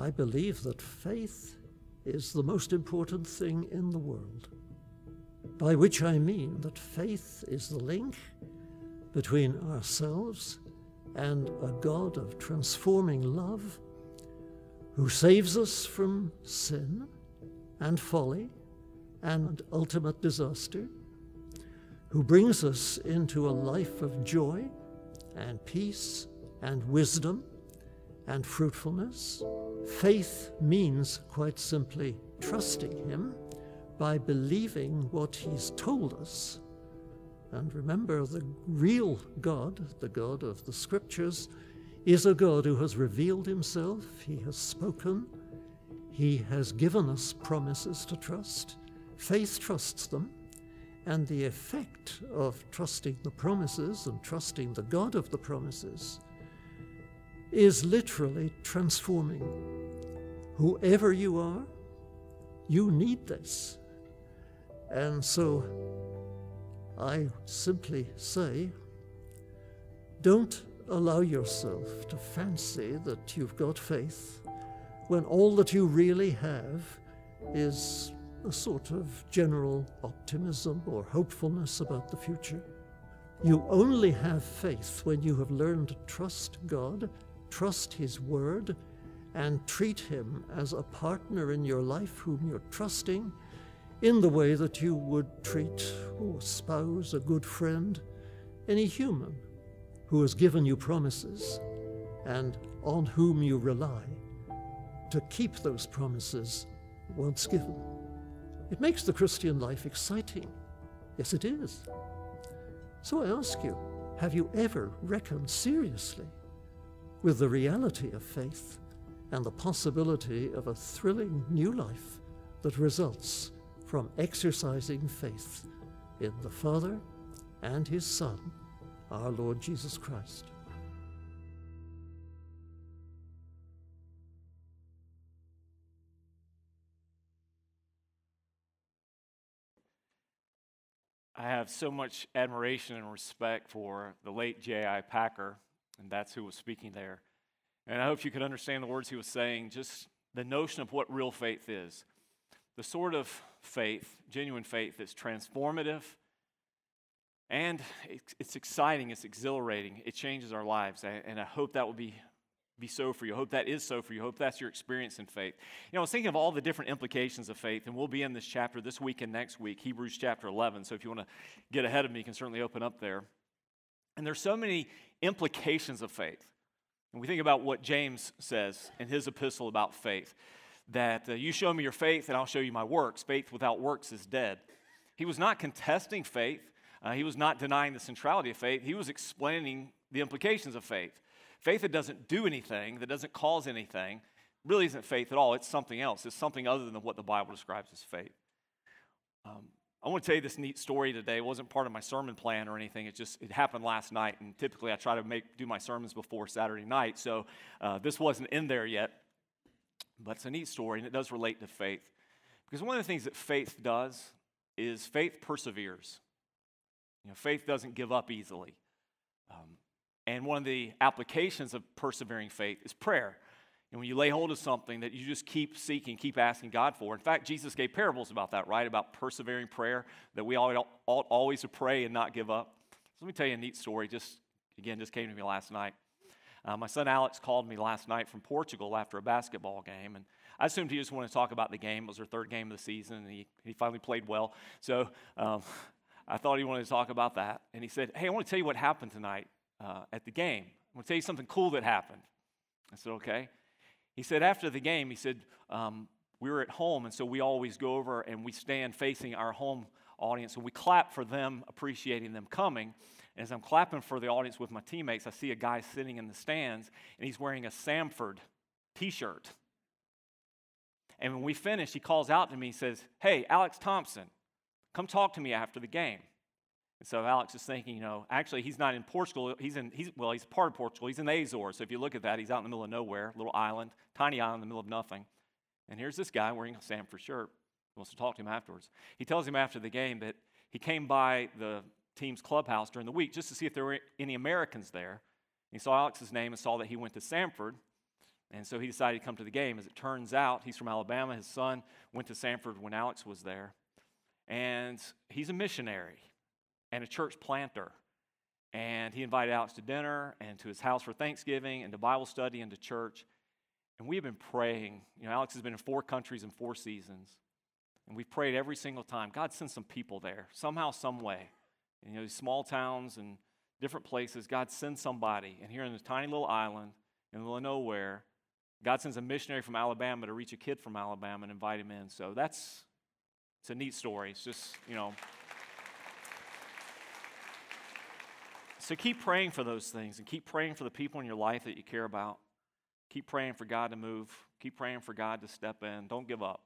I believe that faith is the most important thing in the world. By which I mean that faith is the link between ourselves and a God of transforming love who saves us from sin and folly and ultimate disaster, who brings us into a life of joy and peace and wisdom and fruitfulness. Faith means, quite simply, trusting Him by believing what He's told us. And remember, the real God, the God of the Scriptures, is a God who has revealed Himself, He has spoken, He has given us promises to trust. Faith trusts them, and the effect of trusting the promises and trusting the God of the promises is literally transforming. Whoever you are, you need this. And so I simply say, don't allow yourself to fancy that you've got faith when all that you really have is a sort of general optimism or hopefulness about the future. You only have faith when you have learned to trust God trust His word and treat Him as a partner in your life whom you're trusting in the way that you would treat a spouse, a good friend, any human who has given you promises and on whom you rely to keep those promises once given. It makes the Christian life exciting. Yes, it is. So I ask you, have you ever reckoned seriously with the reality of faith and the possibility of a thrilling new life that results from exercising faith in the Father and His Son, our Lord Jesus Christ. I have so much admiration and respect for the late J.I. Packer and that's who was speaking there. And I hope you could understand the words he was saying, just the notion of what real faith is. The sort of faith, genuine faith, that's transformative and it's exciting, it's exhilarating, it changes our lives. And I hope that will be, be so for you. I hope that is so for you. I hope that's your experience in faith. You know, I was thinking of all the different implications of faith, and we'll be in this chapter this week and next week, Hebrews chapter 11. So if you want to get ahead of me, you can certainly open up there. And there's so many implications of faith. And we think about what James says in his epistle about faith that uh, you show me your faith and I'll show you my works. Faith without works is dead. He was not contesting faith, uh, he was not denying the centrality of faith, he was explaining the implications of faith. Faith that doesn't do anything, that doesn't cause anything, really isn't faith at all. It's something else. It's something other than what the Bible describes as faith. Um, I want to tell you this neat story today. It wasn't part of my sermon plan or anything. It just it happened last night, and typically I try to make do my sermons before Saturday night, so uh, this wasn't in there yet. But it's a neat story, and it does relate to faith because one of the things that faith does is faith perseveres. You know, faith doesn't give up easily, um, and one of the applications of persevering faith is prayer. And when you lay hold of something that you just keep seeking, keep asking God for. In fact, Jesus gave parables about that, right? About persevering prayer, that we ought always to pray and not give up. So let me tell you a neat story. Just, again, just came to me last night. Uh, my son Alex called me last night from Portugal after a basketball game, and I assumed he just wanted to talk about the game. It was their third game of the season, and he, he finally played well. So um, I thought he wanted to talk about that. And he said, Hey, I want to tell you what happened tonight uh, at the game. I want to tell you something cool that happened. I said, Okay. He said after the game, he said, um, we were at home, and so we always go over and we stand facing our home audience and we clap for them, appreciating them coming. And As I'm clapping for the audience with my teammates, I see a guy sitting in the stands and he's wearing a Samford t shirt. And when we finish, he calls out to me and says, Hey, Alex Thompson, come talk to me after the game. So Alex is thinking, you know, actually he's not in Portugal. He's in, he's, well, he's part of Portugal. He's in the Azores. So if you look at that, he's out in the middle of nowhere, little island, tiny island in the middle of nothing. And here's this guy wearing a Samford shirt. He wants to talk to him afterwards. He tells him after the game that he came by the team's clubhouse during the week just to see if there were any Americans there. He saw Alex's name and saw that he went to Samford. And so he decided to come to the game. As it turns out, he's from Alabama. His son went to Samford when Alex was there. And he's a missionary and a church planter. And he invited Alex to dinner and to his house for Thanksgiving and to Bible study and to church. And we have been praying. You know, Alex has been in four countries in four seasons. And we've prayed every single time. God send some people there, somehow, some way. You know, these small towns and different places, God sends somebody. And here in this tiny little island in the middle of nowhere, God sends a missionary from Alabama to reach a kid from Alabama and invite him in. So that's it's a neat story. It's just, you know. So keep praying for those things and keep praying for the people in your life that you care about. Keep praying for God to move. Keep praying for God to step in. Don't give up.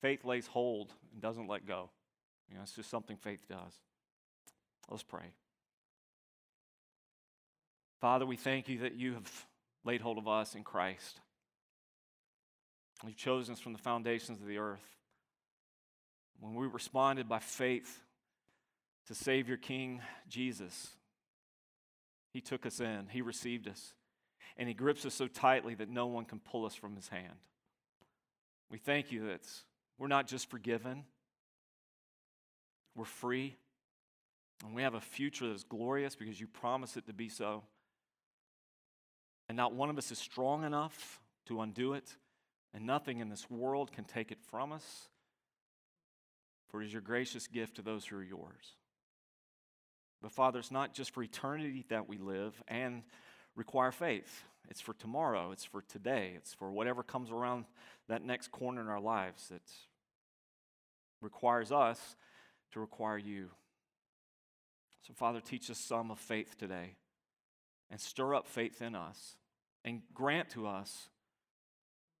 Faith lays hold and doesn't let go. You know, it's just something faith does. Let's pray. Father, we thank you that you have laid hold of us in Christ. You've chosen us from the foundations of the earth. When we responded by faith to Savior King Jesus, He took us in, He received us, and He grips us so tightly that no one can pull us from His hand. We thank you that we're not just forgiven, we're free, and we have a future that is glorious because you promise it to be so. And not one of us is strong enough to undo it, and nothing in this world can take it from us. For it is your gracious gift to those who are yours. But Father, it's not just for eternity that we live and require faith. It's for tomorrow, it's for today, it's for whatever comes around that next corner in our lives that requires us to require you. So, Father, teach us some of faith today and stir up faith in us and grant to us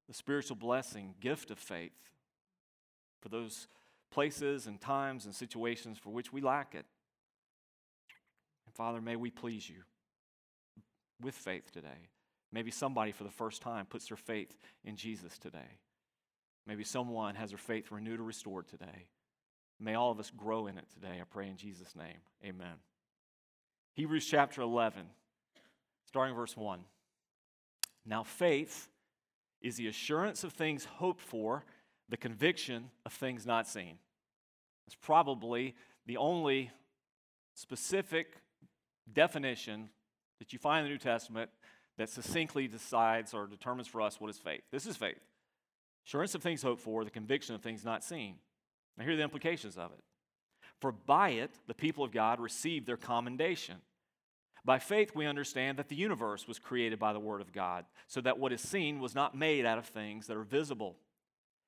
the spiritual blessing, gift of faith for those places and times and situations for which we lack it. Father, may we please you with faith today. Maybe somebody for the first time puts their faith in Jesus today. Maybe someone has their faith renewed or restored today. May all of us grow in it today. I pray in Jesus' name. Amen. Hebrews chapter 11, starting verse 1. Now, faith is the assurance of things hoped for, the conviction of things not seen. It's probably the only specific definition that you find in the New Testament that succinctly decides or determines for us what is faith. This is faith. Assurance of things hoped for, the conviction of things not seen. Now, here are the implications of it. For by it, the people of God received their commendation. By faith, we understand that the universe was created by the Word of God, so that what is seen was not made out of things that are visible.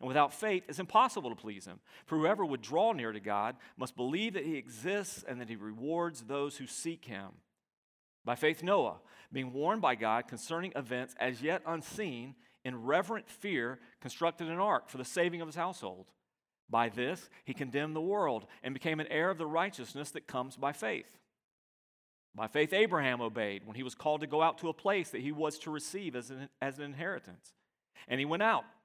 And without faith, it's impossible to please him. For whoever would draw near to God must believe that he exists and that he rewards those who seek him. By faith, Noah, being warned by God concerning events as yet unseen, in reverent fear, constructed an ark for the saving of his household. By this, he condemned the world and became an heir of the righteousness that comes by faith. By faith, Abraham obeyed when he was called to go out to a place that he was to receive as an, as an inheritance. And he went out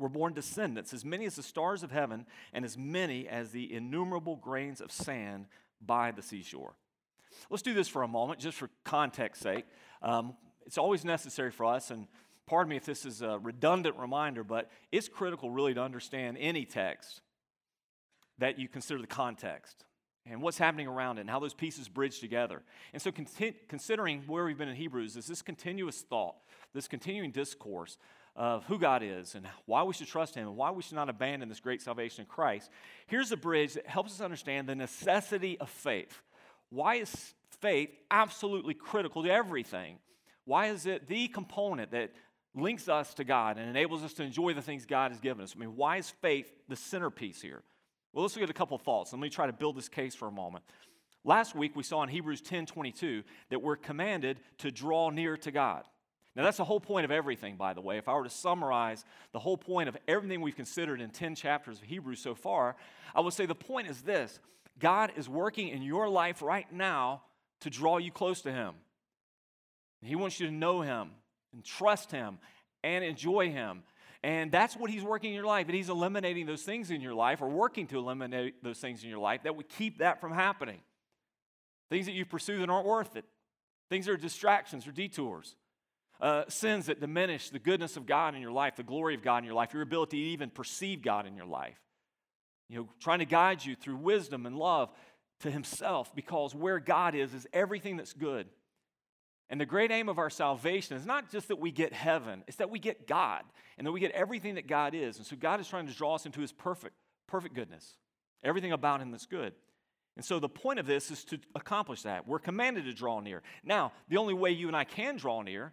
were born descendants, as many as the stars of heaven, and as many as the innumerable grains of sand by the seashore. Let's do this for a moment, just for context sake. Um, it's always necessary for us, and pardon me if this is a redundant reminder, but it's critical really to understand any text that you consider the context and what's happening around it and how those pieces bridge together. And so, considering where we've been in Hebrews, is this continuous thought, this continuing discourse of who God is and why we should trust Him and why we should not abandon this great salvation in Christ, here's a bridge that helps us understand the necessity of faith. Why is faith absolutely critical to everything? Why is it the component that links us to God and enables us to enjoy the things God has given us? I mean, why is faith the centerpiece here? Well, let's look at a couple of thoughts. Let me try to build this case for a moment. Last week we saw in Hebrews 10 22 that we're commanded to draw near to God. Now, that's the whole point of everything, by the way. If I were to summarize the whole point of everything we've considered in 10 chapters of Hebrews so far, I would say the point is this God is working in your life right now to draw you close to Him. He wants you to know Him and trust Him and enjoy Him. And that's what He's working in your life. And He's eliminating those things in your life or working to eliminate those things in your life that would keep that from happening. Things that you pursue that aren't worth it, things that are distractions or detours uh, sins that diminish the goodness of God in your life, the glory of God in your life, your ability to even perceive God in your life. You know, trying to guide you through wisdom and love to Himself because where God is, is everything that's good. And the great aim of our salvation is not just that we get heaven, it's that we get God and that we get everything that God is. And so God is trying to draw us into His perfect, perfect goodness, everything about Him that's good. And so the point of this is to accomplish that. We're commanded to draw near. Now, the only way you and I can draw near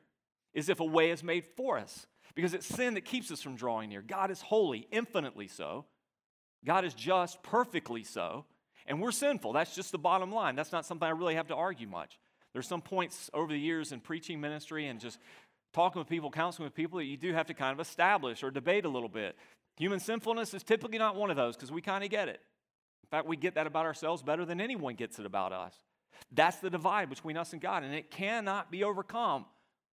is if a way is made for us. Because it's sin that keeps us from drawing near. God is holy, infinitely so. God is just, perfectly so. And we're sinful. That's just the bottom line. That's not something I really have to argue much. There's some points over the years in preaching ministry and just talking with people, counseling with people that you do have to kind of establish or debate a little bit. Human sinfulness is typically not one of those because we kind of get it. In fact, we get that about ourselves better than anyone gets it about us. That's the divide between us and God, and it cannot be overcome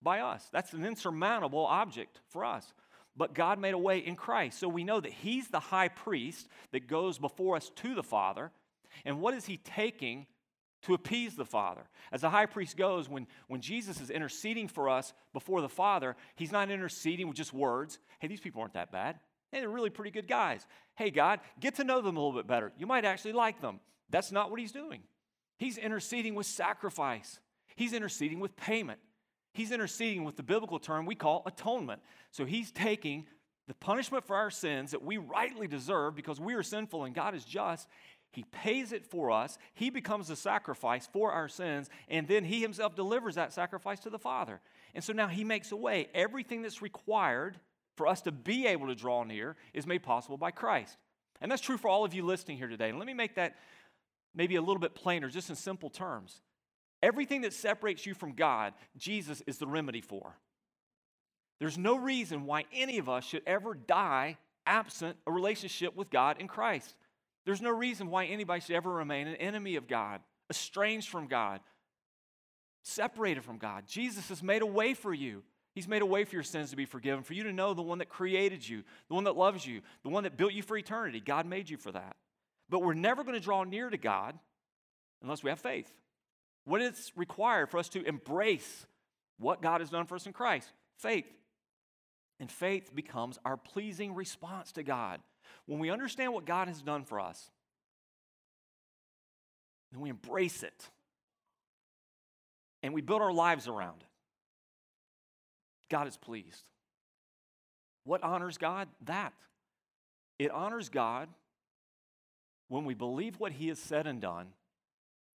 by us. That's an insurmountable object for us. But God made a way in Christ. So we know that He's the high priest that goes before us to the Father. And what is He taking to appease the Father? As the high priest goes, when, when Jesus is interceding for us before the Father, He's not interceding with just words. Hey, these people aren't that bad. Hey, they're really pretty good guys. Hey, God, get to know them a little bit better. You might actually like them. That's not what He's doing. He's interceding with sacrifice, He's interceding with payment. He's interceding with the biblical term we call atonement. So he's taking the punishment for our sins that we rightly deserve because we are sinful and God is just. He pays it for us. He becomes the sacrifice for our sins, and then He Himself delivers that sacrifice to the Father. And so now He makes a way. Everything that's required for us to be able to draw near is made possible by Christ. And that's true for all of you listening here today. And let me make that maybe a little bit plainer, just in simple terms. Everything that separates you from God, Jesus is the remedy for. There's no reason why any of us should ever die absent a relationship with God in Christ. There's no reason why anybody should ever remain an enemy of God, estranged from God, separated from God. Jesus has made a way for you. He's made a way for your sins to be forgiven, for you to know the one that created you, the one that loves you, the one that built you for eternity. God made you for that. But we're never going to draw near to God unless we have faith. What is required for us to embrace what God has done for us in Christ? Faith. And faith becomes our pleasing response to God. When we understand what God has done for us, then we embrace it. And we build our lives around it. God is pleased. What honors God? That. It honors God when we believe what He has said and done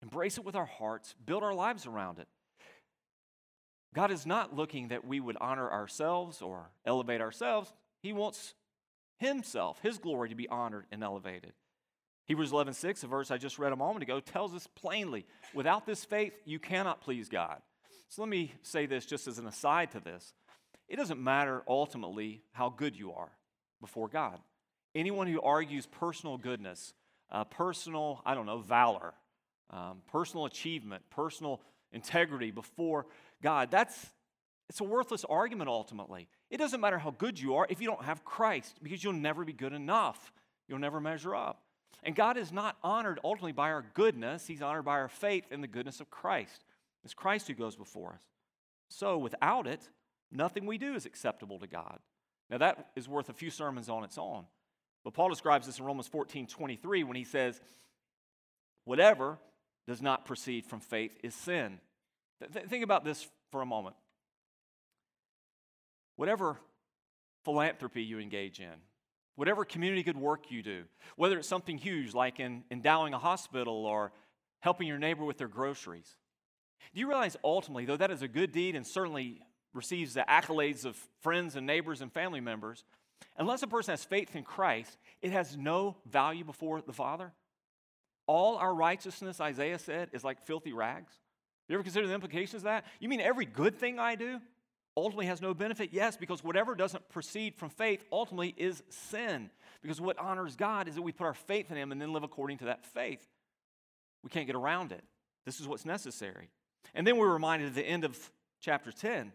Embrace it with our hearts, build our lives around it. God is not looking that we would honor ourselves or elevate ourselves. He wants Himself, His glory to be honored and elevated. Hebrews 11, 6, a verse I just read a moment ago, tells us plainly without this faith, you cannot please God. So let me say this just as an aside to this. It doesn't matter ultimately how good you are before God. Anyone who argues personal goodness, uh, personal, I don't know, valor, um, personal achievement, personal integrity before God. That's it's a worthless argument ultimately. It doesn't matter how good you are if you don't have Christ because you'll never be good enough. You'll never measure up. And God is not honored ultimately by our goodness, He's honored by our faith in the goodness of Christ. It's Christ who goes before us. So without it, nothing we do is acceptable to God. Now that is worth a few sermons on its own. But Paul describes this in Romans 14 23 when he says, Whatever does not proceed from faith is sin. Th- think about this for a moment. Whatever philanthropy you engage in, whatever community good work you do, whether it's something huge like in endowing a hospital or helping your neighbor with their groceries, Do you realize ultimately, though that is a good deed and certainly receives the accolades of friends and neighbors and family members, unless a person has faith in Christ, it has no value before the Father? All our righteousness, Isaiah said, is like filthy rags. You ever consider the implications of that? You mean every good thing I do ultimately has no benefit? Yes, because whatever doesn't proceed from faith ultimately is sin. Because what honors God is that we put our faith in Him and then live according to that faith. We can't get around it. This is what's necessary. And then we're reminded at the end of chapter 10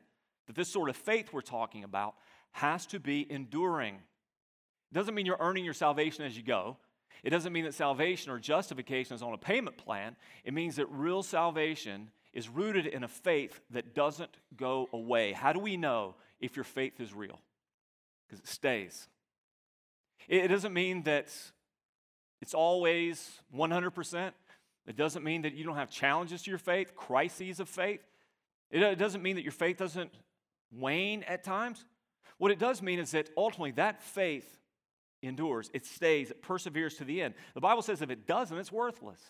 that this sort of faith we're talking about has to be enduring. It doesn't mean you're earning your salvation as you go. It doesn't mean that salvation or justification is on a payment plan. It means that real salvation is rooted in a faith that doesn't go away. How do we know if your faith is real? Because it stays. It doesn't mean that it's always 100%. It doesn't mean that you don't have challenges to your faith, crises of faith. It doesn't mean that your faith doesn't wane at times. What it does mean is that ultimately that faith endures, it stays, it perseveres to the end. The Bible says if it doesn't, it's worthless.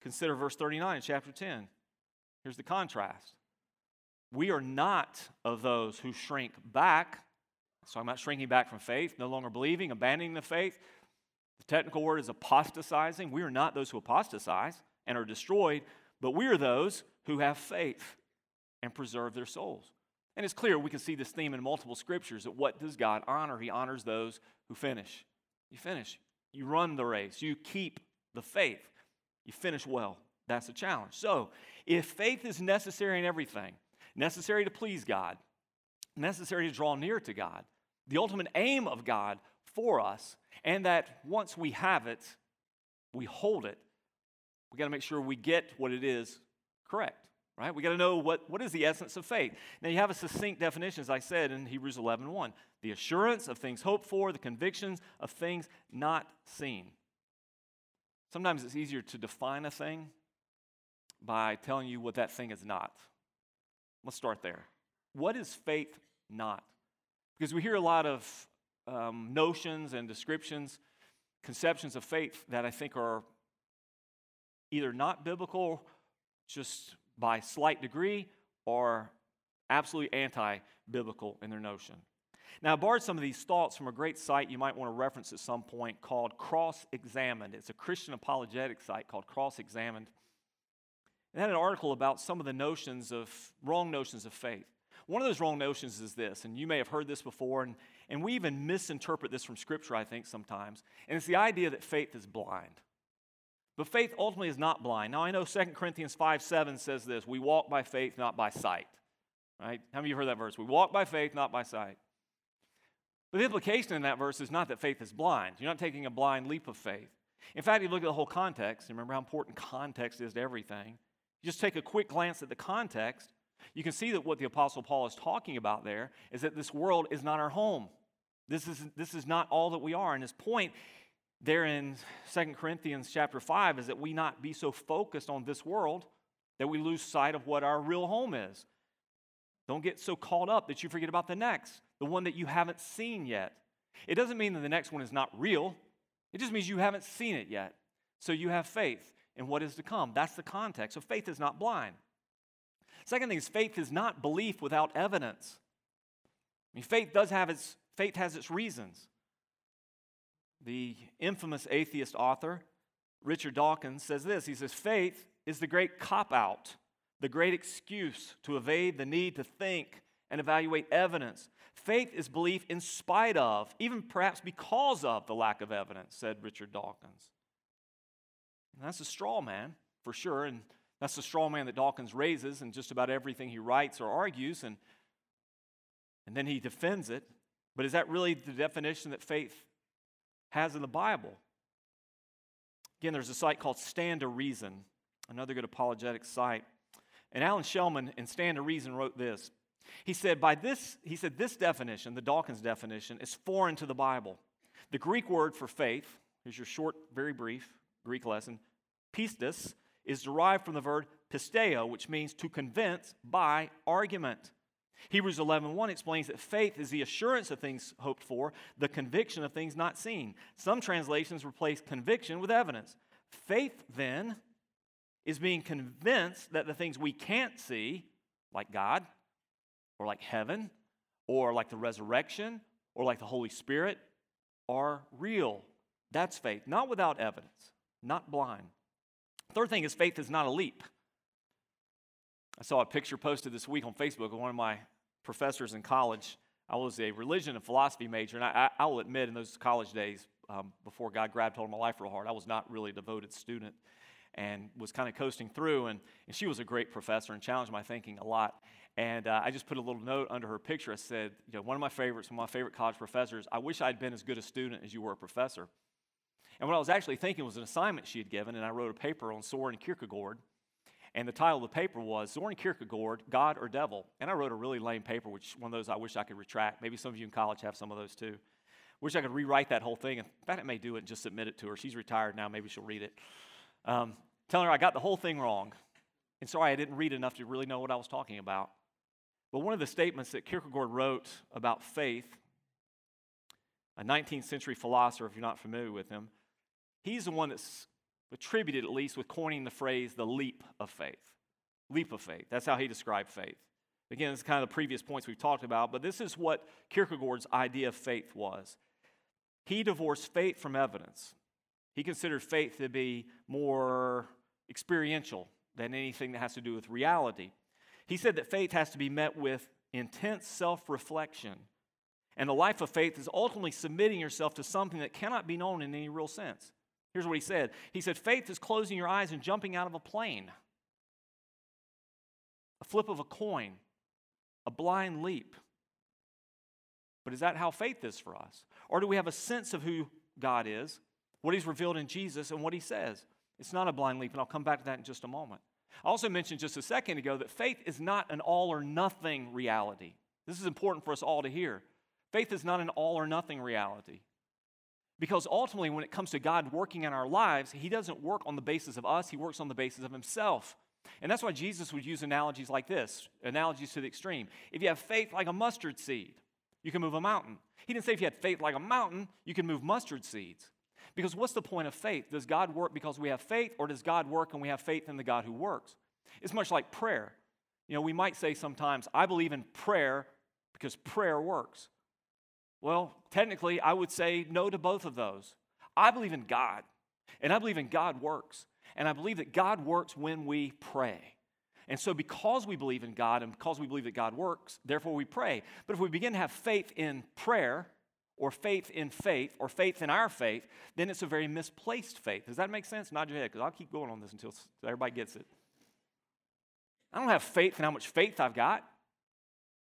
Consider verse 39 in chapter 10. Here's the contrast. We are not of those who shrink back. So I'm not shrinking back from faith, no longer believing, abandoning the faith. The technical word is apostatizing. We are not those who apostatize and are destroyed, but we are those who have faith and preserve their souls. And it's clear we can see this theme in multiple scriptures that what does God honor? He honors those who finish. You finish. You run the race. You keep the faith. You finish well. That's a challenge. So, if faith is necessary in everything, necessary to please God, necessary to draw near to God, the ultimate aim of God for us, and that once we have it, we hold it, we got to make sure we get what it is correct right? We got to know what, what is the essence of faith. Now, you have a succinct definition, as I said in Hebrews 11 1. The assurance of things hoped for, the convictions of things not seen. Sometimes it's easier to define a thing by telling you what that thing is not. Let's start there. What is faith not? Because we hear a lot of um, notions and descriptions, conceptions of faith that I think are either not biblical, just by slight degree or absolutely anti biblical in their notion. Now, I borrowed some of these thoughts from a great site you might want to reference at some point called Cross Examined. It's a Christian apologetic site called Cross Examined. It had an article about some of the notions of wrong notions of faith. One of those wrong notions is this, and you may have heard this before, and, and we even misinterpret this from Scripture, I think, sometimes. And it's the idea that faith is blind. But faith ultimately is not blind. Now, I know 2 Corinthians 5 7 says this we walk by faith, not by sight. Right? How many of you heard that verse? We walk by faith, not by sight. But the implication in that verse is not that faith is blind. You're not taking a blind leap of faith. In fact, if you look at the whole context, remember how important context is to everything. You just take a quick glance at the context, you can see that what the Apostle Paul is talking about there is that this world is not our home. This is, this is not all that we are. And his point there in 2 Corinthians chapter 5 is that we not be so focused on this world that we lose sight of what our real home is. Don't get so caught up that you forget about the next, the one that you haven't seen yet. It doesn't mean that the next one is not real, it just means you haven't seen it yet. So you have faith in what is to come. That's the context. So faith is not blind. Second thing is faith is not belief without evidence. I mean, faith does have its faith has its reasons. The infamous atheist author, Richard Dawkins, says this He says, Faith is the great cop out, the great excuse to evade the need to think and evaluate evidence. Faith is belief in spite of, even perhaps because of, the lack of evidence, said Richard Dawkins. And that's a straw man, for sure. And that's the straw man that Dawkins raises in just about everything he writes or argues. And, and then he defends it. But is that really the definition that faith has in the Bible. Again, there's a site called Stand to Reason, another good apologetic site. And Alan Shlemon in Stand to Reason wrote this. He said, by this, he said, this definition, the Dawkins definition, is foreign to the Bible. The Greek word for faith, here's your short, very brief Greek lesson, pistis, is derived from the verb pisteo, which means to convince by argument. Hebrews 11:1 explains that faith is the assurance of things hoped for, the conviction of things not seen. Some translations replace conviction with evidence. Faith then is being convinced that the things we can't see, like God, or like heaven, or like the resurrection, or like the Holy Spirit, are real. That's faith, not without evidence, not blind. Third thing is faith is not a leap. I saw a picture posted this week on Facebook of one of my professors in college. I was a religion and philosophy major, and I, I will admit, in those college days, um, before God grabbed hold of my life real hard, I was not really a devoted student and was kind of coasting through. And, and she was a great professor and challenged my thinking a lot. And uh, I just put a little note under her picture. I said, you know, one of my favorites, one of my favorite college professors, I wish I'd been as good a student as you were a professor. And what I was actually thinking was an assignment she had given, and I wrote a paper on Soren Kierkegaard. And the title of the paper was Soren Kierkegaard, God or Devil. And I wrote a really lame paper, which one of those I wish I could retract. Maybe some of you in college have some of those too. Wish I could rewrite that whole thing. In fact, I may do it and just submit it to her. She's retired now. Maybe she'll read it. Um, telling her I got the whole thing wrong. And sorry, I didn't read enough to really know what I was talking about. But one of the statements that Kierkegaard wrote about faith, a 19th century philosopher, if you're not familiar with him, he's the one that's attributed, at least, with coining the phrase the leap of faith. Leap of faith. That's how he described faith. Again, it's kind of the previous points we've talked about, but this is what Kierkegaard's idea of faith was. He divorced faith from evidence. He considered faith to be more experiential than anything that has to do with reality. He said that faith has to be met with intense self reflection. And the life of faith is ultimately submitting yourself to something that cannot be known in any real sense. Here's what he said He said, Faith is closing your eyes and jumping out of a plane, a flip of a coin, a blind leap. But is that how faith is for us? Or do we have a sense of who God is, what He's revealed in Jesus, and what He says? It's not a blind leap, and I'll come back to that in just a moment. I also mentioned just a second ago that faith is not an all or nothing reality. This is important for us all to hear. Faith is not an all or nothing reality. Because ultimately, when it comes to God working in our lives, He doesn't work on the basis of us, He works on the basis of Himself. And that's why Jesus would use analogies like this analogies to the extreme. If you have faith like a mustard seed, you can move a mountain. He didn't say if you had faith like a mountain, you can move mustard seeds. Because what's the point of faith? Does God work because we have faith, or does God work and we have faith in the God who works? It's much like prayer. You know, we might say sometimes, I believe in prayer because prayer works. Well, technically, I would say no to both of those. I believe in God, and I believe in God works. And I believe that God works when we pray. And so, because we believe in God and because we believe that God works, therefore we pray. But if we begin to have faith in prayer, or faith in faith, or faith in our faith, then it's a very misplaced faith. Does that make sense? Nod your head, because I'll keep going on this until everybody gets it. I don't have faith in how much faith I've got.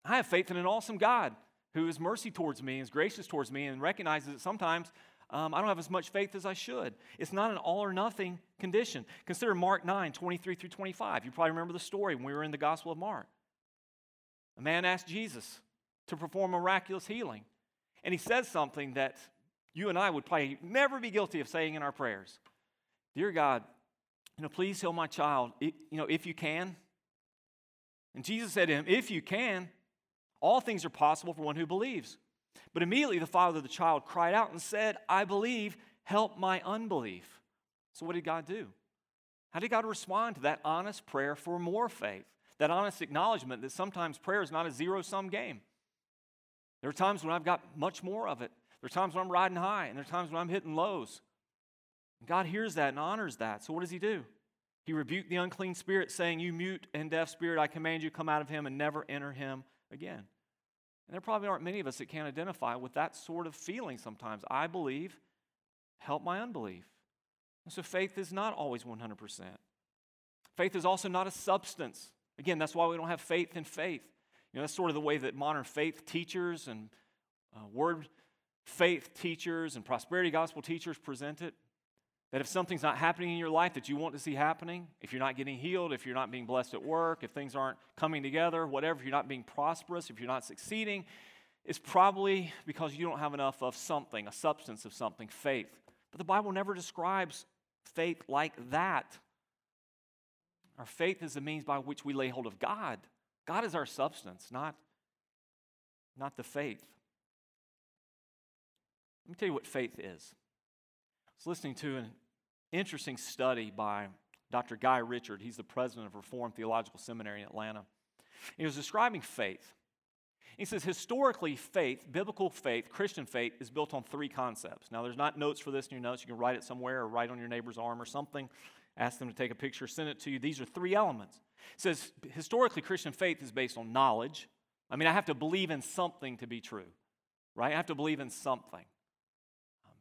I have faith in an awesome God who is mercy towards me, is gracious towards me, and recognizes that sometimes um, I don't have as much faith as I should. It's not an all or nothing condition. Consider Mark 9, 23 through 25. You probably remember the story when we were in the Gospel of Mark. A man asked Jesus to perform miraculous healing. And he says something that you and I would probably never be guilty of saying in our prayers Dear God, you know, please heal my child, you know, if you can. And Jesus said to him, If you can, all things are possible for one who believes. But immediately the father of the child cried out and said, I believe, help my unbelief. So, what did God do? How did God respond to that honest prayer for more faith? That honest acknowledgement that sometimes prayer is not a zero sum game. There are times when I've got much more of it. There are times when I'm riding high, and there are times when I'm hitting lows. And God hears that and honors that. So, what does He do? He rebuked the unclean spirit, saying, You mute and deaf spirit, I command you, come out of him and never enter him again. And there probably aren't many of us that can't identify with that sort of feeling sometimes. I believe, help my unbelief. And so faith is not always 100%. Faith is also not a substance. Again, that's why we don't have faith in faith. You know, that's sort of the way that modern faith teachers and uh, word faith teachers and prosperity gospel teachers present it. That if something's not happening in your life that you want to see happening, if you're not getting healed, if you're not being blessed at work, if things aren't coming together, whatever, if you're not being prosperous, if you're not succeeding, it's probably because you don't have enough of something, a substance of something, faith. But the Bible never describes faith like that. Our faith is the means by which we lay hold of God. God is our substance, not, not the faith. Let me tell you what faith is was listening to an interesting study by Dr. Guy Richard. He's the president of Reformed Theological Seminary in Atlanta. He was describing faith. He says, historically, faith, biblical faith, Christian faith, is built on three concepts. Now, there's not notes for this in your notes. You can write it somewhere or write on your neighbor's arm or something. Ask them to take a picture, send it to you. These are three elements. It says, historically, Christian faith is based on knowledge. I mean, I have to believe in something to be true, right? I have to believe in something.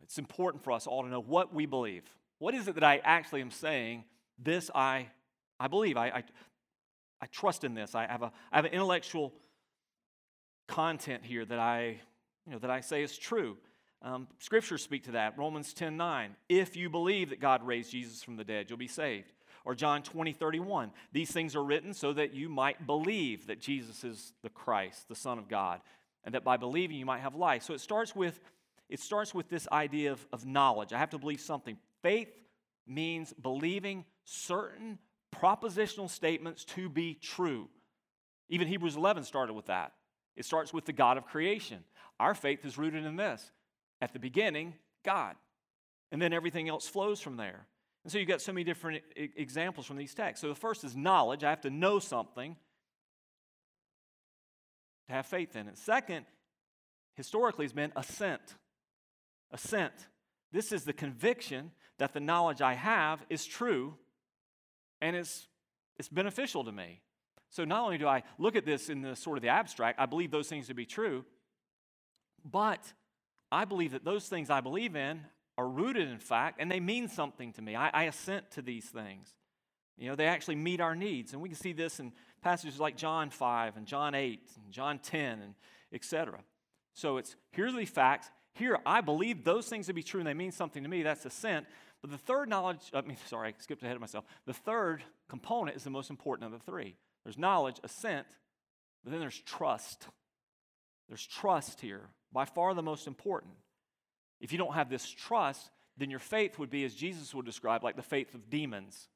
It's important for us all to know what we believe. What is it that I actually am saying? This I, I believe. I, I, I trust in this. I have, a, I have an intellectual content here that I, you know, that I say is true. Um, scriptures speak to that. Romans 10 9. If you believe that God raised Jesus from the dead, you'll be saved. Or John 20 31. These things are written so that you might believe that Jesus is the Christ, the Son of God, and that by believing you might have life. So it starts with, it starts with this idea of, of knowledge. I have to believe something. Faith means believing certain propositional statements to be true. Even Hebrews 11 started with that. It starts with the God of creation. Our faith is rooted in this. At the beginning, God. And then everything else flows from there. And so you've got so many different I- examples from these texts. So the first is knowledge. I have to know something to have faith in it. Second, historically, has been assent. Assent. This is the conviction that the knowledge I have is true and it's, it's beneficial to me. So not only do I look at this in the sort of the abstract, I believe those things to be true, but I believe that those things I believe in are rooted in fact and they mean something to me. I, I assent to these things. You know, they actually meet our needs. And we can see this in passages like John 5 and John 8 and John 10 and etc. So it's here's the facts. Here, I believe those things to be true and they mean something to me. That's assent. But the third knowledge, I mean, sorry, I skipped ahead of myself. The third component is the most important of the three. There's knowledge, assent, but then there's trust. There's trust here, by far the most important. If you don't have this trust, then your faith would be, as Jesus would describe, like the faith of demons.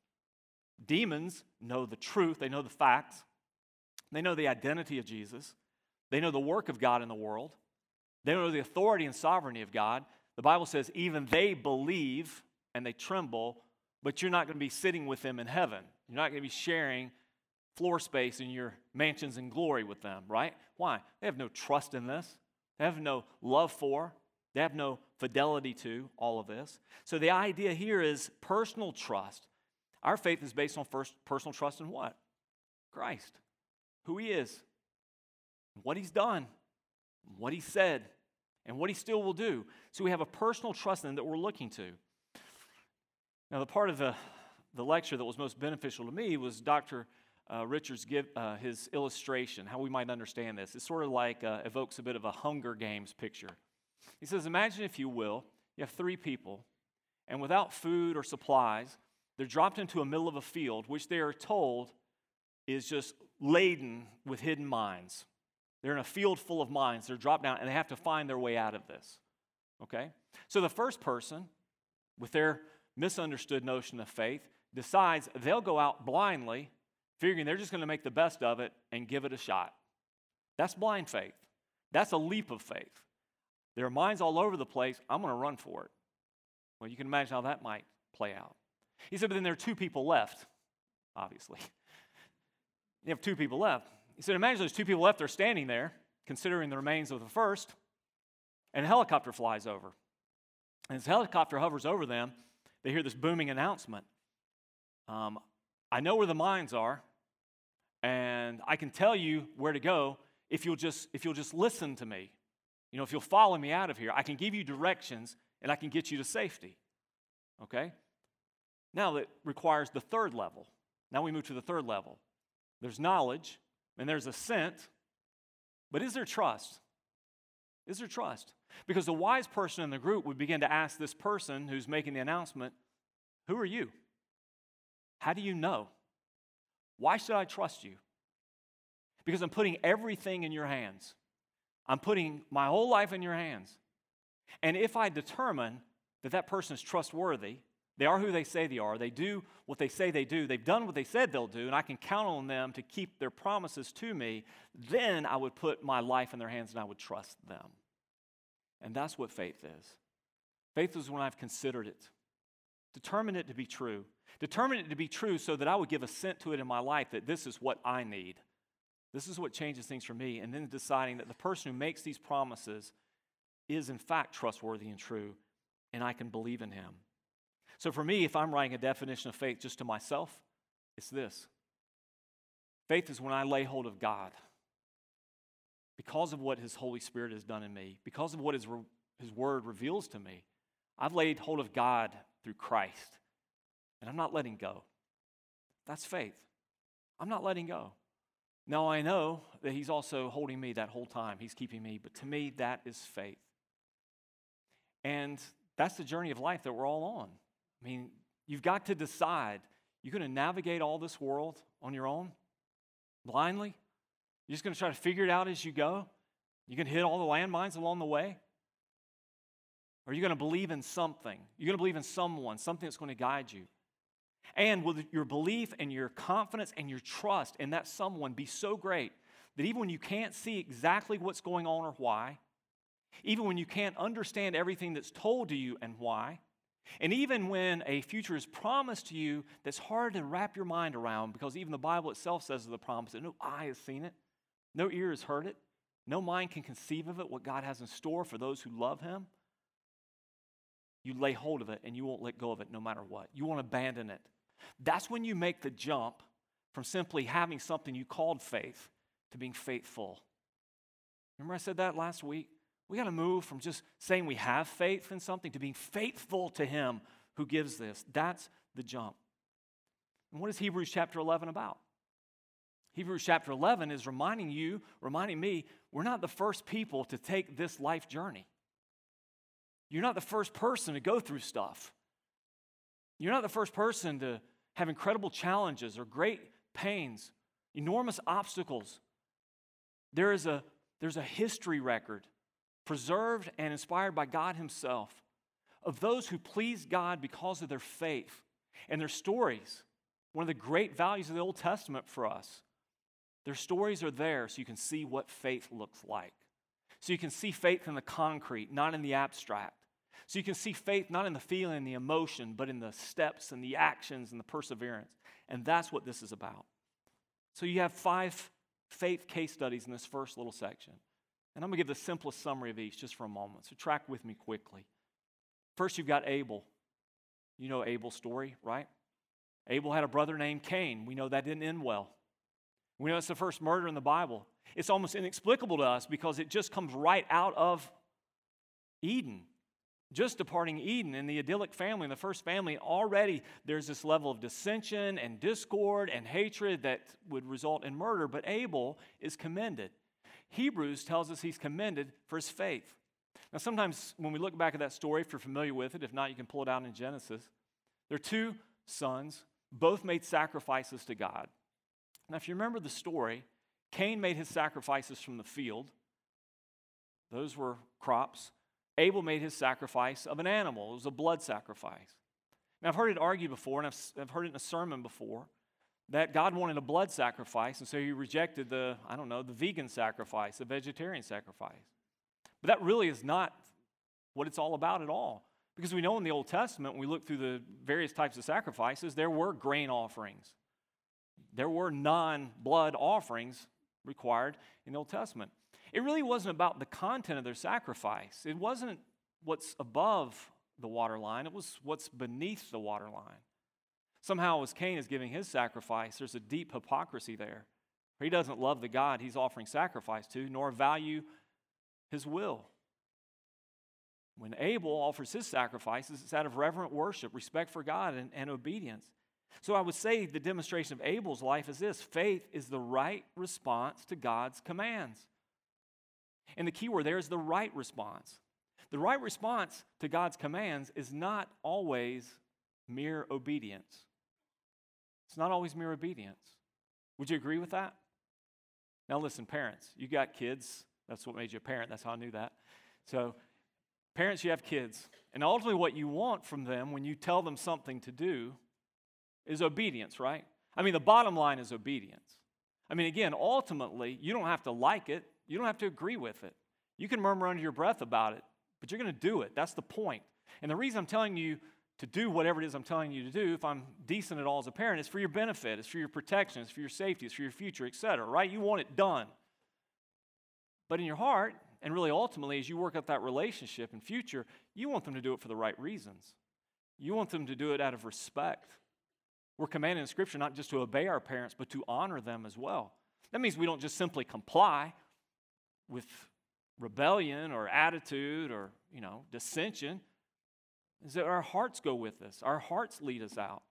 Demons know the truth, they know the facts, they know the identity of Jesus, they know the work of God in the world, they don't know the authority and sovereignty of God. The Bible says even they believe and they tremble, but you're not going to be sitting with them in heaven. You're not going to be sharing floor space in your mansions and glory with them, right? Why? They have no trust in this. They have no love for. They have no fidelity to all of this. So the idea here is personal trust. Our faith is based on first personal trust in what? Christ, who he is, what he's done, what he said, and what he still will do. So we have a personal trust in him that we're looking to. Now, the part of the, the lecture that was most beneficial to me was Dr uh, Richards give uh, his illustration, how we might understand this. It sort of like uh, evokes a bit of a Hunger Games picture. He says, Imagine, if you will, you have three people, and without food or supplies, they're dropped into a middle of a field, which they are told is just laden with hidden mines. They're in a field full of mines. They're dropped down, and they have to find their way out of this. Okay? So the first person, with their misunderstood notion of faith, decides they'll go out blindly figuring they're just going to make the best of it and give it a shot. That's blind faith. That's a leap of faith. There are mines all over the place. I'm going to run for it. Well, you can imagine how that might play out. He said, but then there are two people left, obviously. You have two people left. He said, imagine those two people left, they're standing there, considering the remains of the first, and a helicopter flies over. And as the helicopter hovers over them, they hear this booming announcement. Um, I know where the mines are and I can tell you where to go if you'll just if you'll just listen to me. You know, if you'll follow me out of here, I can give you directions and I can get you to safety. Okay? Now that requires the third level. Now we move to the third level. There's knowledge and there's assent, but is there trust? Is there trust? Because the wise person in the group would begin to ask this person who's making the announcement, Who are you? How do you know? Why should I trust you? Because I'm putting everything in your hands. I'm putting my whole life in your hands. And if I determine that that person is trustworthy, they are who they say they are, they do what they say they do, they've done what they said they'll do, and I can count on them to keep their promises to me, then I would put my life in their hands and I would trust them. And that's what faith is. Faith is when I've considered it, determined it to be true, Determined it to be true so that I would give assent to it in my life that this is what I need. This is what changes things for me. And then deciding that the person who makes these promises is, in fact, trustworthy and true, and I can believe in him. So for me, if I'm writing a definition of faith just to myself, it's this faith is when I lay hold of God because of what His Holy Spirit has done in me, because of what His, His Word reveals to me. I've laid hold of God through Christ, and I'm not letting go. That's faith. I'm not letting go. Now I know that He's also holding me that whole time. He's keeping me, but to me, that is faith. And that's the journey of life that we're all on. I mean, you've got to decide you're going to navigate all this world on your own, blindly. You're just going to try to figure it out as you go. You can hit all the landmines along the way. Or are you going to believe in something? You're going to believe in someone, something that's going to guide you. And will your belief and your confidence and your trust in that someone be so great that even when you can't see exactly what's going on or why, even when you can't understand everything that's told to you and why, and even when a future is promised to you that's hard to wrap your mind around, because even the Bible itself says of the promise that no eye has seen it, no ear has heard it, no mind can conceive of it, what God has in store for those who love Him, you lay hold of it and you won't let go of it no matter what. You won't abandon it. That's when you make the jump from simply having something you called faith to being faithful. Remember, I said that last week? We got to move from just saying we have faith in something to being faithful to Him who gives this. That's the jump. And what is Hebrews chapter 11 about? Hebrews chapter 11 is reminding you, reminding me, we're not the first people to take this life journey. You're not the first person to go through stuff. You're not the first person to have incredible challenges or great pains, enormous obstacles. There is a, there's a history record preserved and inspired by God Himself of those who please God because of their faith and their stories. One of the great values of the Old Testament for us. Their stories are there so you can see what faith looks like. So you can see faith in the concrete, not in the abstract. So you can see faith not in the feeling, the emotion, but in the steps and the actions and the perseverance. And that's what this is about. So you have five faith case studies in this first little section. And I'm going to give the simplest summary of each just for a moment. So track with me quickly. First, you've got Abel. You know Abel's story, right? Abel had a brother named Cain. We know that didn't end well. We know it's the first murder in the Bible. It's almost inexplicable to us because it just comes right out of Eden. Just departing Eden and the idyllic family, in the first family, already there's this level of dissension and discord and hatred that would result in murder, but Abel is commended. Hebrews tells us he's commended for his faith. Now, sometimes when we look back at that story, if you're familiar with it, if not, you can pull it out in Genesis. There are two sons, both made sacrifices to God. Now, if you remember the story, Cain made his sacrifices from the field, those were crops. Abel made his sacrifice of an animal, it was a blood sacrifice. Now, I've heard it argued before, and I've, I've heard it in a sermon before, that God wanted a blood sacrifice, and so he rejected the, I don't know, the vegan sacrifice, the vegetarian sacrifice. But that really is not what it's all about at all. Because we know in the Old Testament, when we look through the various types of sacrifices, there were grain offerings, there were non blood offerings required in the Old Testament. It really wasn't about the content of their sacrifice, it wasn't what's above the waterline, it was what's beneath the waterline. Somehow, as Cain is giving his sacrifice, there's a deep hypocrisy there. He doesn't love the God he's offering sacrifice to, nor value his will. When Abel offers his sacrifices, it's out of reverent worship, respect for God, and, and obedience. So I would say the demonstration of Abel's life is this faith is the right response to God's commands. And the key word there is the right response. The right response to God's commands is not always mere obedience. It's not always mere obedience. Would you agree with that? Now, listen, parents, you got kids. That's what made you a parent. That's how I knew that. So, parents, you have kids. And ultimately, what you want from them when you tell them something to do is obedience, right? I mean, the bottom line is obedience. I mean, again, ultimately, you don't have to like it, you don't have to agree with it. You can murmur under your breath about it, but you're going to do it. That's the point. And the reason I'm telling you to do whatever it is I'm telling you to do, if I'm decent at all as a parent, it's for your benefit, it's for your protection, it's for your safety, it's for your future, etc. Right? You want it done. But in your heart, and really ultimately, as you work out that relationship in future, you want them to do it for the right reasons. You want them to do it out of respect. We're commanded in Scripture not just to obey our parents, but to honor them as well. That means we don't just simply comply with rebellion or attitude or, you know, dissension. Is that our hearts go with us, our hearts lead us out.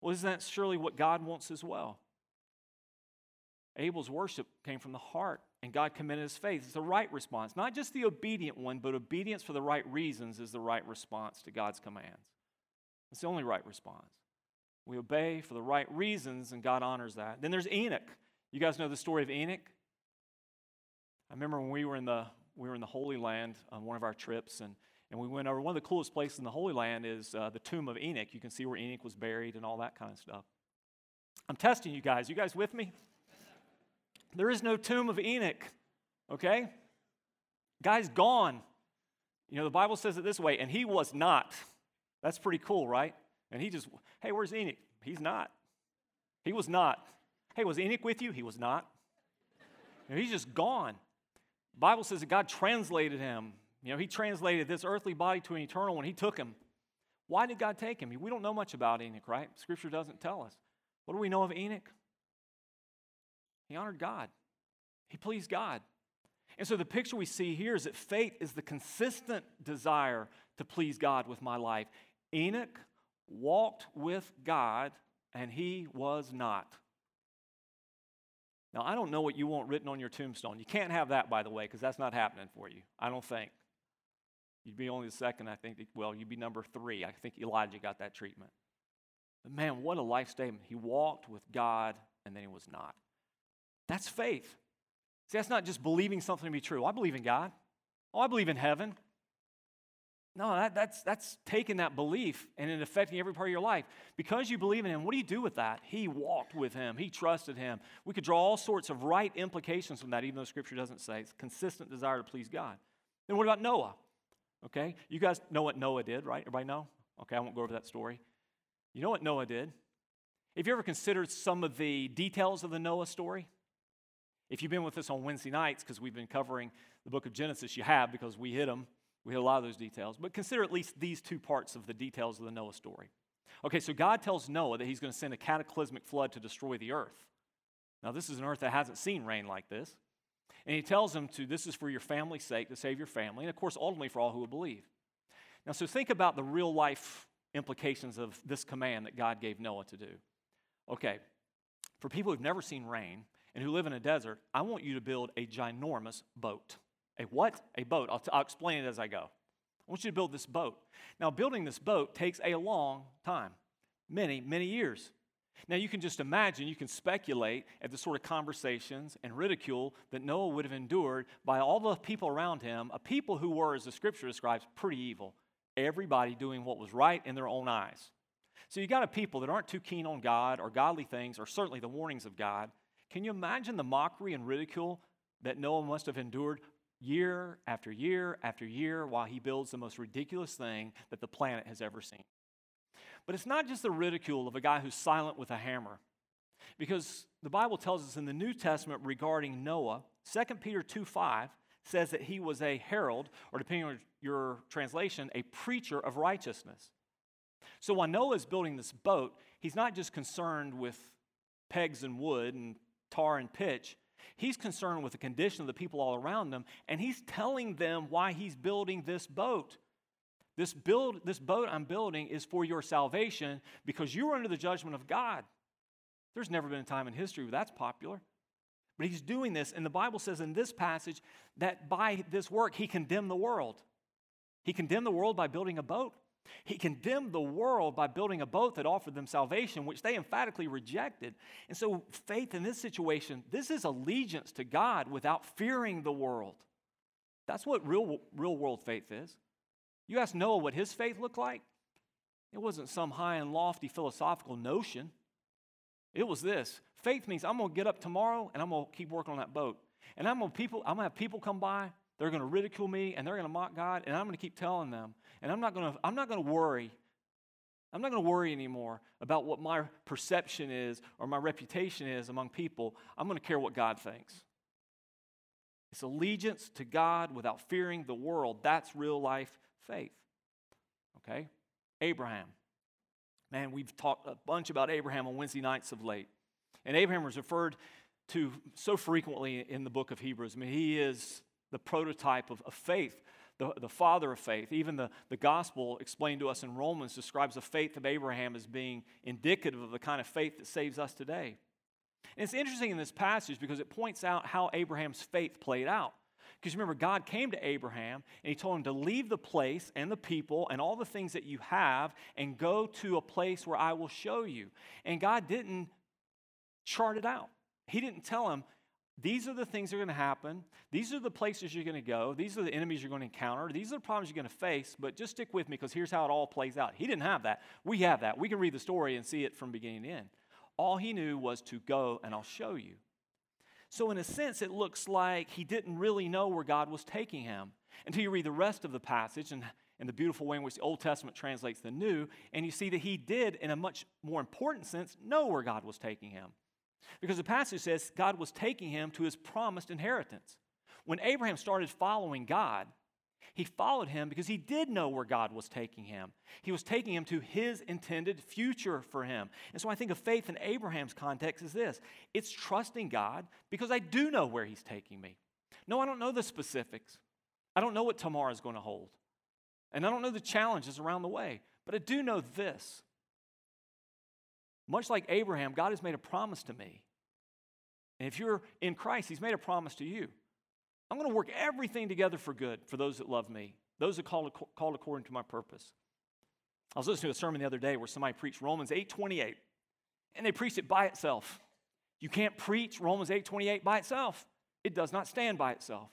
Well, isn't that surely what God wants as well? Abel's worship came from the heart, and God commended his faith. It's the right response. Not just the obedient one, but obedience for the right reasons is the right response to God's commands. It's the only right response. We obey for the right reasons, and God honors that. Then there's Enoch. You guys know the story of Enoch? I remember when we were in the we were in the Holy Land on one of our trips, and, and we went over one of the coolest places in the Holy Land is uh, the tomb of Enoch. You can see where Enoch was buried and all that kind of stuff. I'm testing you guys. You guys with me? There is no tomb of Enoch, okay? Guy's gone. You know, the Bible says it this way, and he was not. That's pretty cool, right? And he just, hey, where's Enoch? He's not. He was not. Hey, was Enoch with you? He was not. You know, he's just gone. The Bible says that God translated him. You know, he translated this earthly body to an eternal one. He took him. Why did God take him? We don't know much about Enoch, right? Scripture doesn't tell us. What do we know of Enoch? He honored God, he pleased God. And so the picture we see here is that faith is the consistent desire to please God with my life. Enoch walked with God and he was not. Now, I don't know what you want written on your tombstone. You can't have that, by the way, because that's not happening for you. I don't think. You'd be only the second, I think. Well, you'd be number three. I think Elijah got that treatment. But man, what a life statement. He walked with God and then he was not. That's faith. See, that's not just believing something to be true. I believe in God. Oh, I believe in heaven. No, that, that's, that's taking that belief and it affecting every part of your life. Because you believe in Him, what do you do with that? He walked with Him, He trusted Him. We could draw all sorts of right implications from that, even though Scripture doesn't say it's consistent desire to please God. Then what about Noah? Okay, you guys know what Noah did, right? Everybody know? Okay, I won't go over that story. You know what Noah did? Have you ever considered some of the details of the Noah story? If you've been with us on Wednesday nights, because we've been covering the book of Genesis, you have because we hit them. We hit a lot of those details. But consider at least these two parts of the details of the Noah story. Okay, so God tells Noah that he's going to send a cataclysmic flood to destroy the earth. Now, this is an earth that hasn't seen rain like this. And he tells him to, this is for your family's sake, to save your family, and of course, ultimately for all who will believe. Now, so think about the real life implications of this command that God gave Noah to do. Okay, for people who've never seen rain, and who live in a desert, I want you to build a ginormous boat. A what? A boat. I'll, t- I'll explain it as I go. I want you to build this boat. Now, building this boat takes a long time many, many years. Now, you can just imagine, you can speculate at the sort of conversations and ridicule that Noah would have endured by all the people around him, a people who were, as the scripture describes, pretty evil. Everybody doing what was right in their own eyes. So, you got a people that aren't too keen on God or godly things, or certainly the warnings of God, can you imagine the mockery and ridicule that Noah must have endured year after year after year while he builds the most ridiculous thing that the planet has ever seen? But it's not just the ridicule of a guy who's silent with a hammer. Because the Bible tells us in the New Testament regarding Noah, 2 Peter 2 5 says that he was a herald, or depending on your translation, a preacher of righteousness. So while Noah is building this boat, he's not just concerned with pegs and wood and tar and pitch. He's concerned with the condition of the people all around him, and he's telling them why he's building this boat. This, build, this boat I'm building is for your salvation because you're under the judgment of God. There's never been a time in history where that's popular. But he's doing this, and the Bible says in this passage that by this work, he condemned the world. He condemned the world by building a boat. He condemned the world by building a boat that offered them salvation, which they emphatically rejected. And so, faith in this situation, this is allegiance to God without fearing the world. That's what real, real world faith is. You ask Noah what his faith looked like, it wasn't some high and lofty philosophical notion. It was this faith means I'm going to get up tomorrow and I'm going to keep working on that boat. And I'm going to people, I'm going to have people come by, they're going to ridicule me and they're going to mock God, and I'm going to keep telling them and I'm not going to I'm not going to worry I'm not going to worry anymore about what my perception is or my reputation is among people. I'm going to care what God thinks. It's allegiance to God without fearing the world. That's real life faith. Okay? Abraham. Man, we've talked a bunch about Abraham on Wednesday nights of late. And Abraham was referred to so frequently in the book of Hebrews. I mean, he is the prototype of, of faith, the, the father of faith. Even the, the gospel explained to us in Romans describes the faith of Abraham as being indicative of the kind of faith that saves us today. And it's interesting in this passage because it points out how Abraham's faith played out. Because remember, God came to Abraham and he told him to leave the place and the people and all the things that you have and go to a place where I will show you. And God didn't chart it out. He didn't tell him, these are the things that are going to happen. These are the places you're going to go. These are the enemies you're going to encounter. These are the problems you're going to face, but just stick with me because here's how it all plays out. He didn't have that. We have that. We can read the story and see it from beginning to end. All he knew was to go and I'll show you. So, in a sense, it looks like he didn't really know where God was taking him until you read the rest of the passage and, and the beautiful way in which the Old Testament translates the New, and you see that he did, in a much more important sense, know where God was taking him. Because the passage says God was taking him to his promised inheritance. When Abraham started following God, he followed him because he did know where God was taking him. He was taking him to his intended future for him. And so I think of faith in Abraham's context is this it's trusting God because I do know where he's taking me. No, I don't know the specifics. I don't know what tomorrow is going to hold. And I don't know the challenges around the way. But I do know this. Much like Abraham, God has made a promise to me. And if you're in Christ, he's made a promise to you. I'm going to work everything together for good for those that love me, those that called, called according to my purpose. I was listening to a sermon the other day where somebody preached Romans 8:28, and they preached it by itself. You can't preach Romans 8:28 by itself. It does not stand by itself.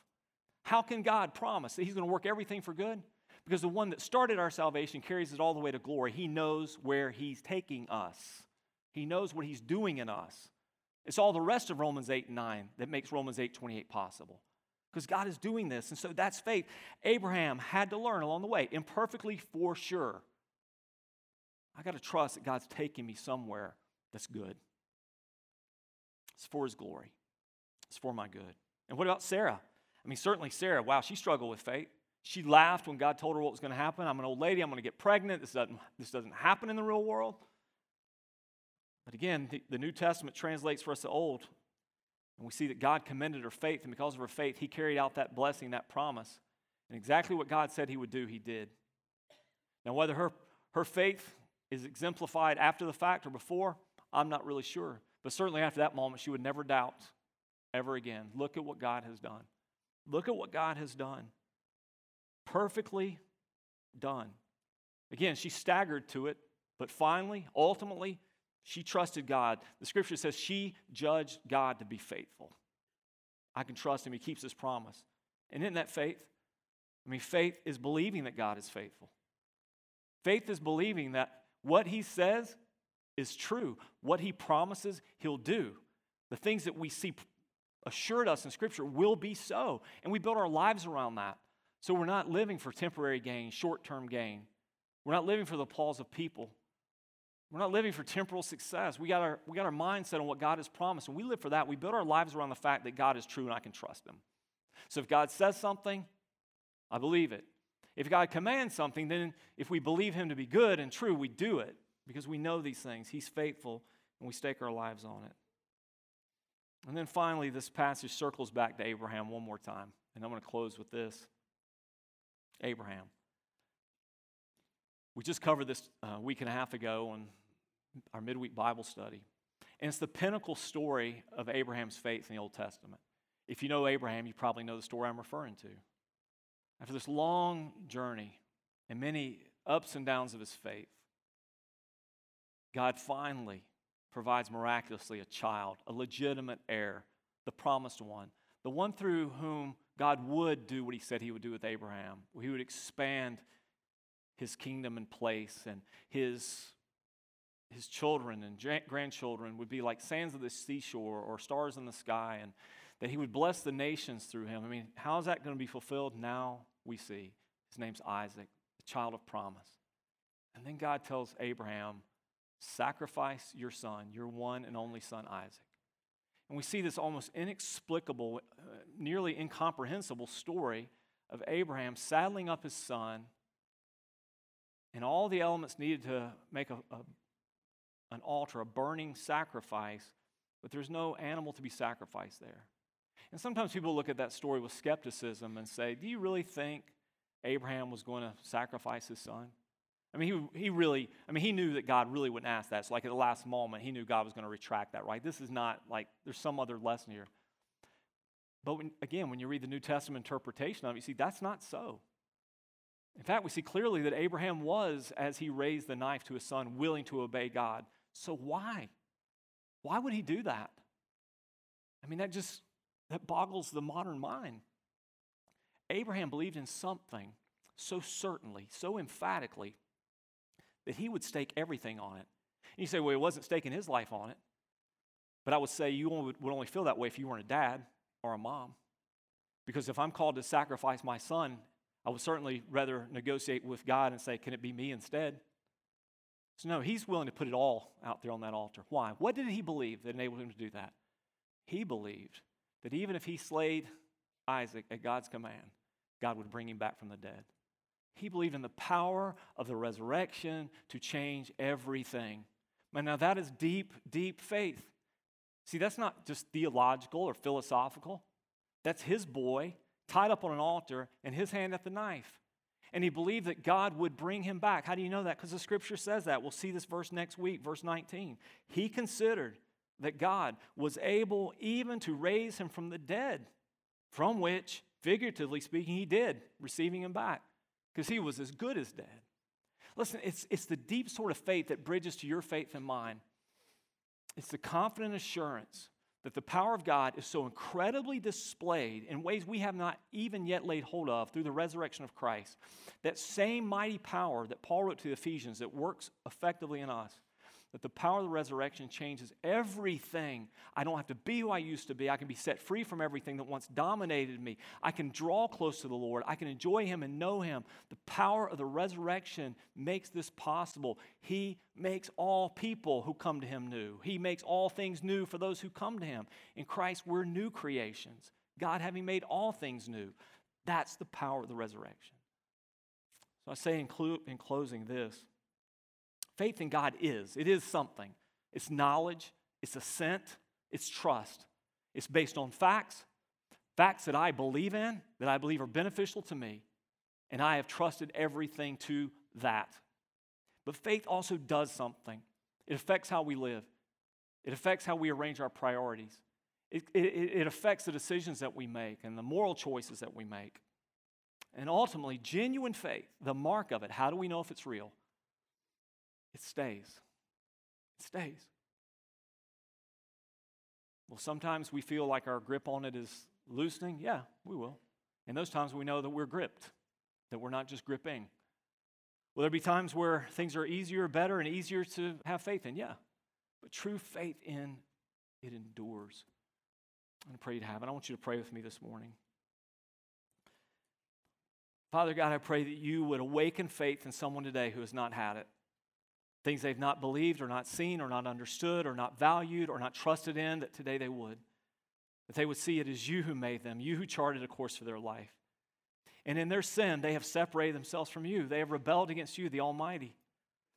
How can God promise that He's going to work everything for good? Because the one that started our salvation carries it all the way to glory. He knows where He's taking us. He knows what He's doing in us. It's all the rest of Romans 8 and 9 that makes Romans 8:28 possible because God is doing this. And so that's faith. Abraham had to learn along the way, imperfectly for sure. I got to trust that God's taking me somewhere that's good. It's for his glory, it's for my good. And what about Sarah? I mean, certainly Sarah, wow, she struggled with faith. She laughed when God told her what was going to happen. I'm an old lady, I'm going to get pregnant. This doesn't, this doesn't happen in the real world. But again, the, the New Testament translates for us the Old and we see that God commended her faith, and because of her faith, he carried out that blessing, that promise. And exactly what God said he would do, he did. Now, whether her, her faith is exemplified after the fact or before, I'm not really sure. But certainly after that moment, she would never doubt ever again. Look at what God has done. Look at what God has done. Perfectly done. Again, she staggered to it, but finally, ultimately, she trusted God. The scripture says she judged God to be faithful. I can trust him. He keeps his promise. And isn't that faith? I mean, faith is believing that God is faithful. Faith is believing that what he says is true. What he promises, he'll do. The things that we see assured us in Scripture will be so. And we build our lives around that. So we're not living for temporary gain, short term gain. We're not living for the applause of people. We're not living for temporal success. We got, our, we got our mindset on what God has promised, and we live for that. We build our lives around the fact that God is true and I can trust Him. So if God says something, I believe it. If God commands something, then if we believe Him to be good and true, we do it because we know these things. He's faithful, and we stake our lives on it. And then finally, this passage circles back to Abraham one more time, and I'm going to close with this Abraham. We just covered this a uh, week and a half ago on our midweek Bible study. And it's the pinnacle story of Abraham's faith in the Old Testament. If you know Abraham, you probably know the story I'm referring to. After this long journey and many ups and downs of his faith, God finally provides miraculously a child, a legitimate heir, the promised one, the one through whom God would do what he said he would do with Abraham. He would expand his kingdom and place, and his his children and grandchildren would be like sands of the seashore or stars in the sky, and that he would bless the nations through him. I mean, how is that going to be fulfilled? Now we see. His name's Isaac, the child of promise. And then God tells Abraham, sacrifice your son, your one and only son, Isaac. And we see this almost inexplicable, uh, nearly incomprehensible story of Abraham saddling up his son and all the elements needed to make a, a, an altar, a burning sacrifice, but there's no animal to be sacrificed there. And sometimes people look at that story with skepticism and say, Do you really think Abraham was going to sacrifice his son? I mean, he, he really, I mean, he knew that God really wouldn't ask that. So, like at the last moment, he knew God was going to retract that, right? This is not like there's some other lesson here. But when, again, when you read the New Testament interpretation of it, you see that's not so. In fact, we see clearly that Abraham was, as he raised the knife to his son, willing to obey God. So why? Why would he do that? I mean, that just that boggles the modern mind. Abraham believed in something so certainly, so emphatically, that he would stake everything on it. And you say, well, he wasn't staking his life on it. But I would say you would only feel that way if you weren't a dad or a mom. Because if I'm called to sacrifice my son, I would certainly rather negotiate with God and say, can it be me instead? So, no, he's willing to put it all out there on that altar. Why? What did he believe that enabled him to do that? He believed that even if he slayed Isaac at God's command, God would bring him back from the dead. He believed in the power of the resurrection to change everything. Now, that is deep, deep faith. See, that's not just theological or philosophical. That's his boy tied up on an altar and his hand at the knife. And he believed that God would bring him back. How do you know that? Because the scripture says that. We'll see this verse next week, verse 19. He considered that God was able even to raise him from the dead, from which, figuratively speaking, he did, receiving him back because he was as good as dead. Listen, it's, it's the deep sort of faith that bridges to your faith and mine. It's the confident assurance that the power of God is so incredibly displayed in ways we have not even yet laid hold of through the resurrection of Christ. That same mighty power that Paul wrote to the Ephesians that works effectively in us that the power of the resurrection changes everything. I don't have to be who I used to be. I can be set free from everything that once dominated me. I can draw close to the Lord. I can enjoy Him and know Him. The power of the resurrection makes this possible. He makes all people who come to Him new, He makes all things new for those who come to Him. In Christ, we're new creations, God having made all things new. That's the power of the resurrection. So I say in, in closing this. Faith in God is. It is something. It's knowledge, it's assent, it's trust. It's based on facts, facts that I believe in, that I believe are beneficial to me, and I have trusted everything to that. But faith also does something. It affects how we live, it affects how we arrange our priorities, it, it, it affects the decisions that we make and the moral choices that we make. And ultimately, genuine faith, the mark of it, how do we know if it's real? It stays. It stays. Well, sometimes we feel like our grip on it is loosening. Yeah, we will. And those times we know that we're gripped, that we're not just gripping. Will there be times where things are easier, better, and easier to have faith in? Yeah. But true faith in it endures. I'm going to pray you to have it. I want you to pray with me this morning. Father God, I pray that you would awaken faith in someone today who has not had it things they've not believed or not seen or not understood or not valued or not trusted in, that today they would. That they would see it as you who made them, you who charted a course for their life. And in their sin, they have separated themselves from you. They have rebelled against you, the Almighty.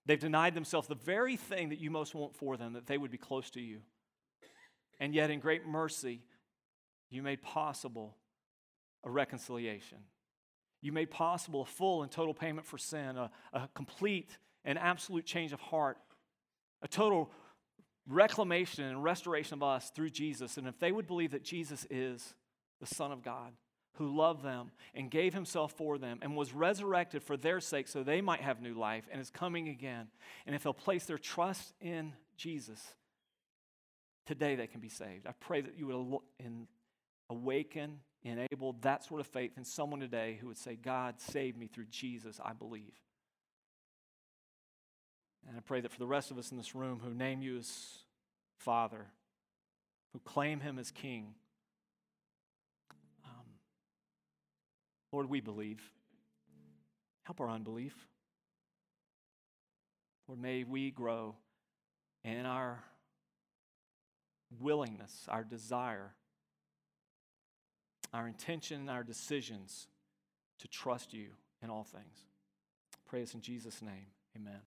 They've denied themselves the very thing that you most want for them, that they would be close to you. And yet, in great mercy, you made possible a reconciliation. You made possible a full and total payment for sin, a, a complete an absolute change of heart, a total reclamation and restoration of us through Jesus. And if they would believe that Jesus is the Son of God, who loved them and gave himself for them and was resurrected for their sake so they might have new life and is coming again. And if they'll place their trust in Jesus, today they can be saved. I pray that you would awaken, enable that sort of faith in someone today who would say, God, save me through Jesus, I believe. And I pray that for the rest of us in this room who name you as Father, who claim Him as King, um, Lord, we believe. Help our unbelief. Lord, may we grow in our willingness, our desire, our intention, our decisions to trust you in all things. Pray this in Jesus' name. Amen.